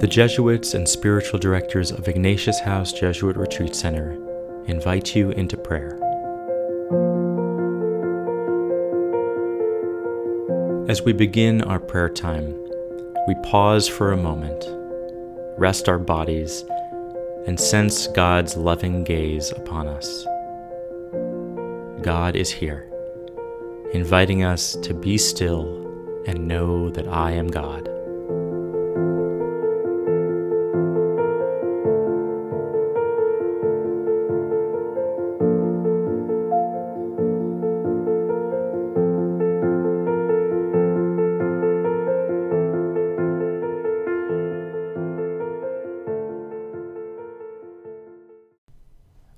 The Jesuits and spiritual directors of Ignatius House Jesuit Retreat Center invite you into prayer. As we begin our prayer time, we pause for a moment, rest our bodies, and sense God's loving gaze upon us. God is here, inviting us to be still and know that I am God.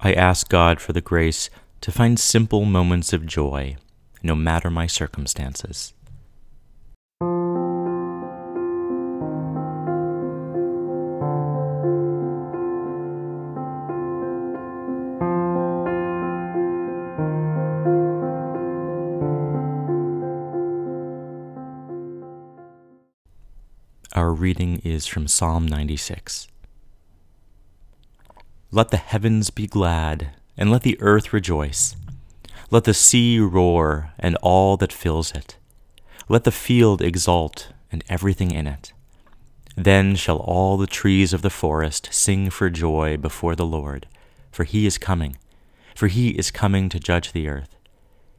I ask God for the grace to find simple moments of joy, no matter my circumstances. Our reading is from Psalm 96. Let the heavens be glad, and let the earth rejoice. Let the sea roar, and all that fills it. Let the field exult, and everything in it. Then shall all the trees of the forest sing for joy before the Lord, for he is coming, for he is coming to judge the earth.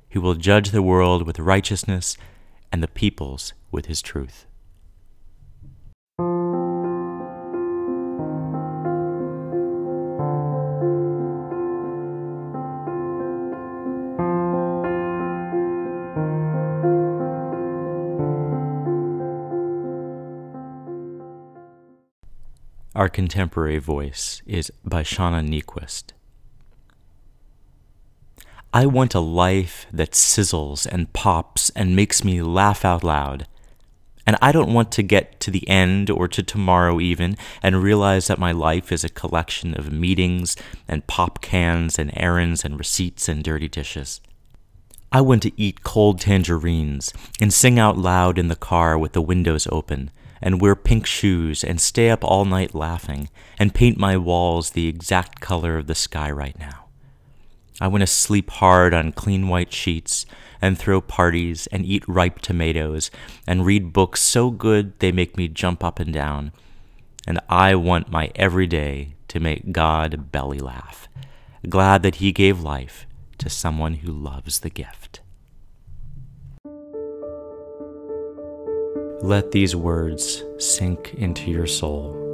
He will judge the world with righteousness, and the peoples with his truth. Our contemporary voice is by Shauna Niequist. I want a life that sizzles and pops and makes me laugh out loud. And I don't want to get to the end or to tomorrow even and realize that my life is a collection of meetings and pop cans and errands and receipts and dirty dishes. I want to eat cold tangerines and sing out loud in the car with the windows open and wear pink shoes and stay up all night laughing and paint my walls the exact color of the sky right now. I want to sleep hard on clean white sheets and throw parties and eat ripe tomatoes and read books so good they make me jump up and down. And I want my everyday to make God belly laugh, glad that He gave life to someone who loves the gift. Let these words sink into your soul.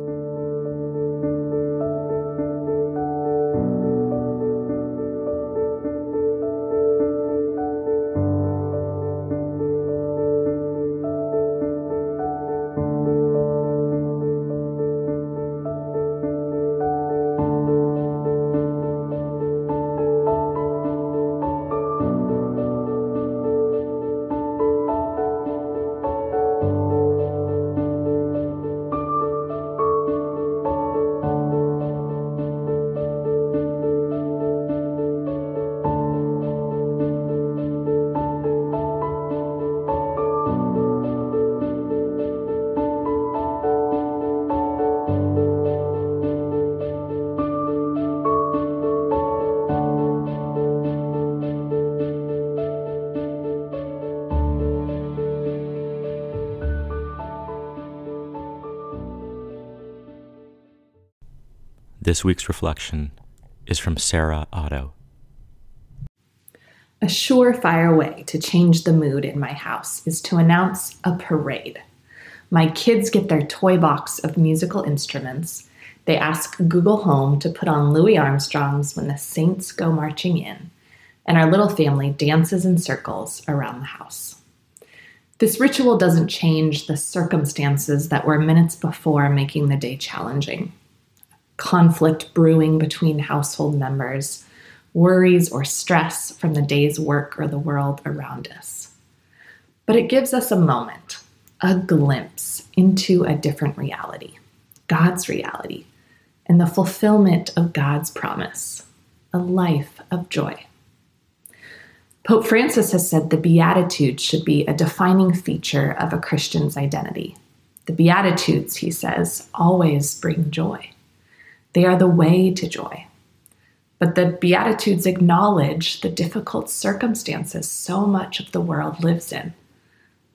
This week's reflection is from Sarah Otto. A surefire way to change the mood in my house is to announce a parade. My kids get their toy box of musical instruments. They ask Google Home to put on Louis Armstrong's When the Saints Go Marching In, and our little family dances in circles around the house. This ritual doesn't change the circumstances that were minutes before making the day challenging conflict brewing between household members, worries or stress from the day's work or the world around us. But it gives us a moment, a glimpse into a different reality, God's reality, and the fulfillment of God's promise, a life of joy. Pope Francis has said the Beatitudes should be a defining feature of a Christian's identity. The Beatitudes, he says, always bring joy. They are the way to joy. But the Beatitudes acknowledge the difficult circumstances so much of the world lives in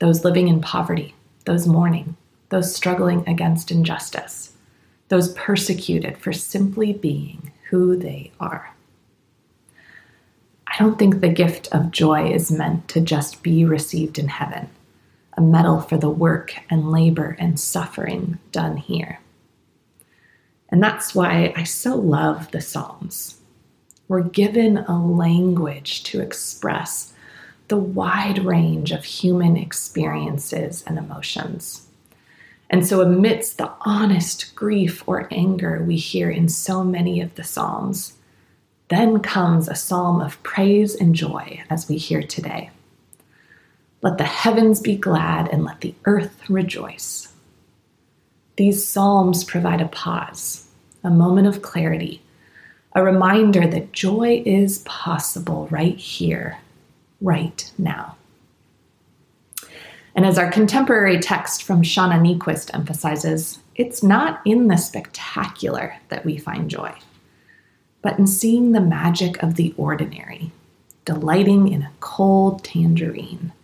those living in poverty, those mourning, those struggling against injustice, those persecuted for simply being who they are. I don't think the gift of joy is meant to just be received in heaven, a medal for the work and labor and suffering done here. And that's why I so love the Psalms. We're given a language to express the wide range of human experiences and emotions. And so, amidst the honest grief or anger we hear in so many of the Psalms, then comes a psalm of praise and joy as we hear today. Let the heavens be glad and let the earth rejoice. These psalms provide a pause, a moment of clarity, a reminder that joy is possible right here, right now. And as our contemporary text from Shauna Niequist emphasizes, it's not in the spectacular that we find joy, but in seeing the magic of the ordinary, delighting in a cold tangerine,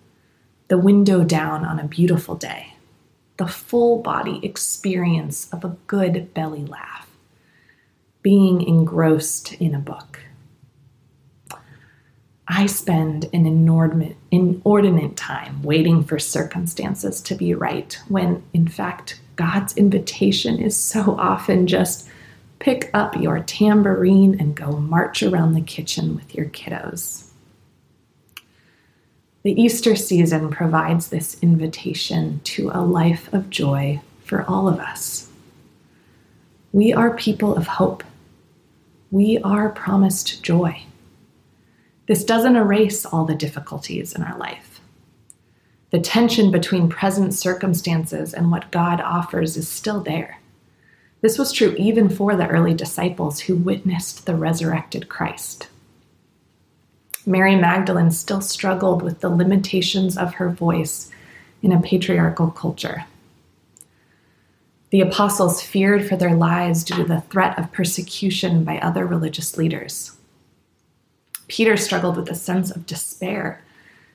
the window down on a beautiful day, the full body experience of a good belly laugh, being engrossed in a book I spend an inordinate, inordinate time waiting for circumstances to be right when, in fact, God's invitation is so often just pick up your tambourine and go march around the kitchen with your kiddos. The Easter season provides this invitation to a life of joy for all of us. We are people of hope. We are promised joy. This doesn't erase all the difficulties in our life. The tension between present circumstances and what God offers is still there. This was true even for the early disciples who witnessed the resurrected Christ. Mary Magdalene still struggled with the limitations of her voice in a patriarchal culture. The apostles feared for their lives due to the threat of persecution by other religious leaders. Peter struggled with a sense of despair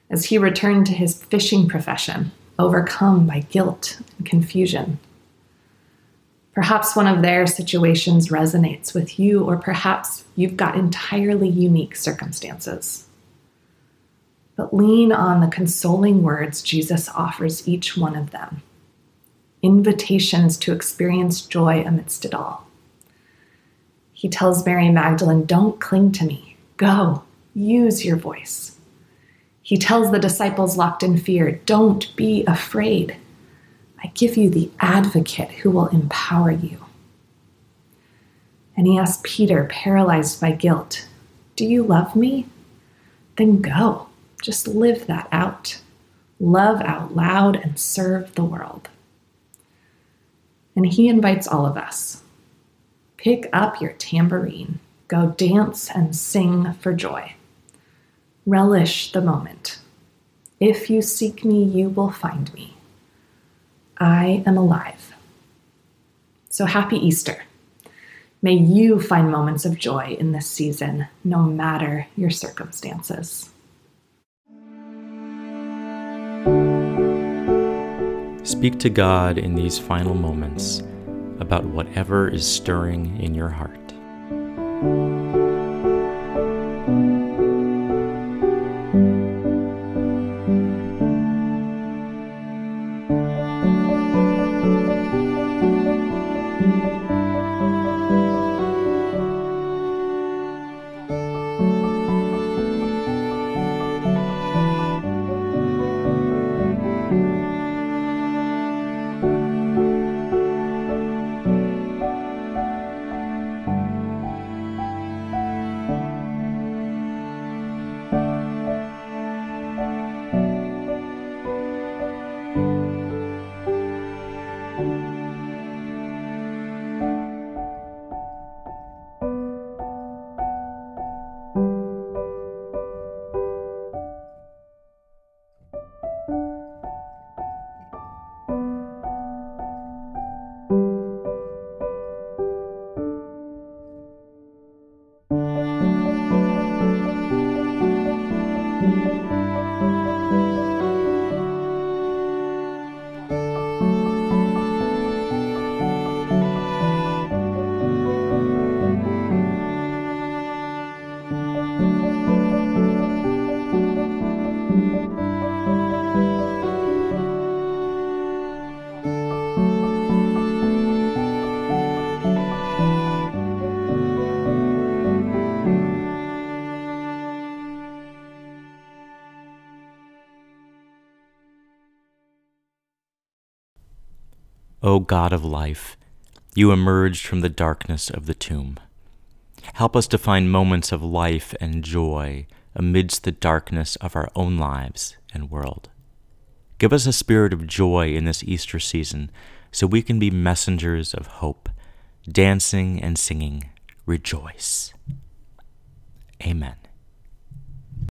as he returned to his fishing profession, overcome by guilt and confusion. Perhaps one of their situations resonates with you, or perhaps you've got entirely unique circumstances. But lean on the consoling words Jesus offers each one of them invitations to experience joy amidst it all. He tells Mary Magdalene, Don't cling to me. Go, use your voice. He tells the disciples locked in fear, Don't be afraid. I give you the advocate who will empower you. And he asks Peter, paralyzed by guilt, Do you love me? Then go. Just live that out. Love out loud and serve the world. And he invites all of us pick up your tambourine Go dance and sing for joy. Relish the moment. If you seek me, you will find me. I am alive. So happy Easter. May you find moments of joy in this season, no matter your circumstances. Speak to God in these final moments about whatever is stirring in your heart. O God of life, you emerged from the darkness of the tomb. Help us to find moments of life and joy amidst the darkness of our own lives and world. Give us a spirit of joy in this Easter season so we can be messengers of hope, dancing and singing, rejoice. Amen.